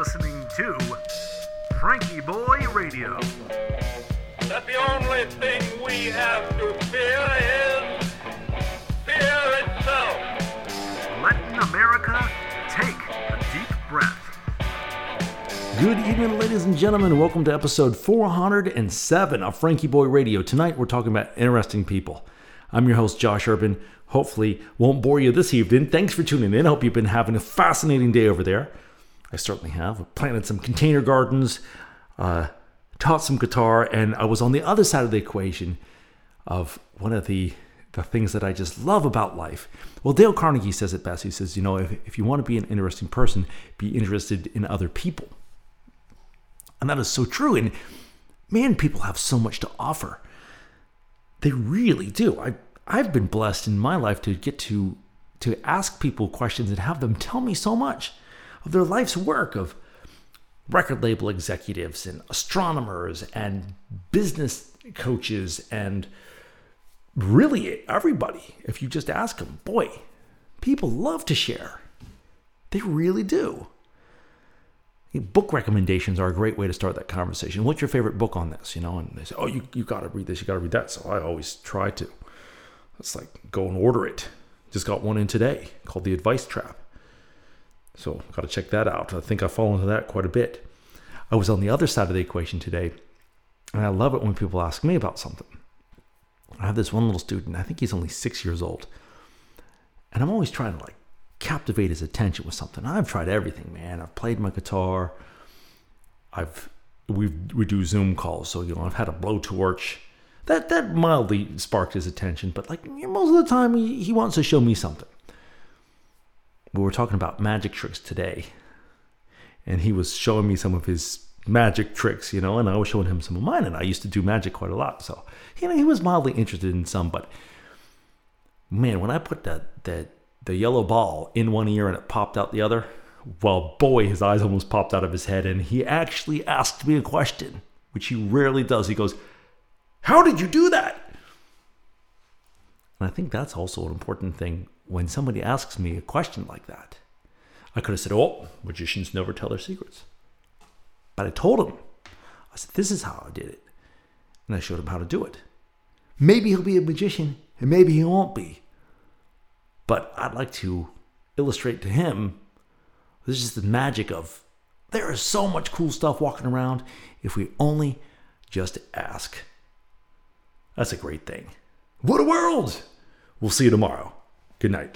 listening to FrankieBoi Radio. that the only thing we have to fear is fear itself. Letting America take a deep breath. Good evening, ladies and gentlemen. Welcome to episode 407 of FrankieBoi Radio. Tonight, we're talking about interesting people. I'm your host, Josh Urban. Hopefully, won't bore you this evening. Thanks for tuning in. Hope you've been having a fascinating day over there. I certainly have. I planted some container gardens, uh, taught some guitar, and I was on the other side of the equation of one of the the things that I just love about life. Well, Dale Carnegie says it best. He says, you know, if, if you want to be an interesting person, be interested in other people. And that is so true. And man, people have so much to offer. They really do. I I've been blessed in my life to get to to ask people questions and have them tell me so much of their life's work of record label executives and astronomers and business coaches and really everybody. If you just ask them, boy, people love to share. They really do. Book recommendations are a great way to start that conversation. What's your favorite book on this? You know, and they say, "Oh, you you got to read this, you got to read that." So I always try to. It's like go and order it. Just got one in today called The Advice Trap. So got to check that out. I think I fall into that quite a bit. I was on the other side of the equation today, and I love it when people ask me about something. I have this one little student. I think he's only six years old, and I'm always trying to like captivate his attention with something. I've tried everything, man. I've played my guitar. I've we we do Zoom calls, so you know I've had a blowtorch. That that mildly sparked his attention, but like most of the time he, he wants to show me something. We were talking about magic tricks today, and he was showing me some of his magic tricks, you know, and I was showing him some of mine, and I used to do magic quite a lot, so you know he was mildly interested in some, but man, when I put that that the yellow ball in one ear and it popped out the other, well, boy, his eyes almost popped out of his head, and he actually asked me a question, which he rarely does. He goes, "How did you do that?" And I think that's also an important thing when somebody asks me a question like that. I could have said, "Oh, magicians never tell their secrets," but I told him. I said, "This is how I did it," and I showed him how to do it. Maybe he'll be a magician, and maybe he won't be. But I'd like to illustrate to him this is the magic of there is so much cool stuff walking around if we only just ask. That's a great thing. What a world! We'll see you tomorrow. Good night.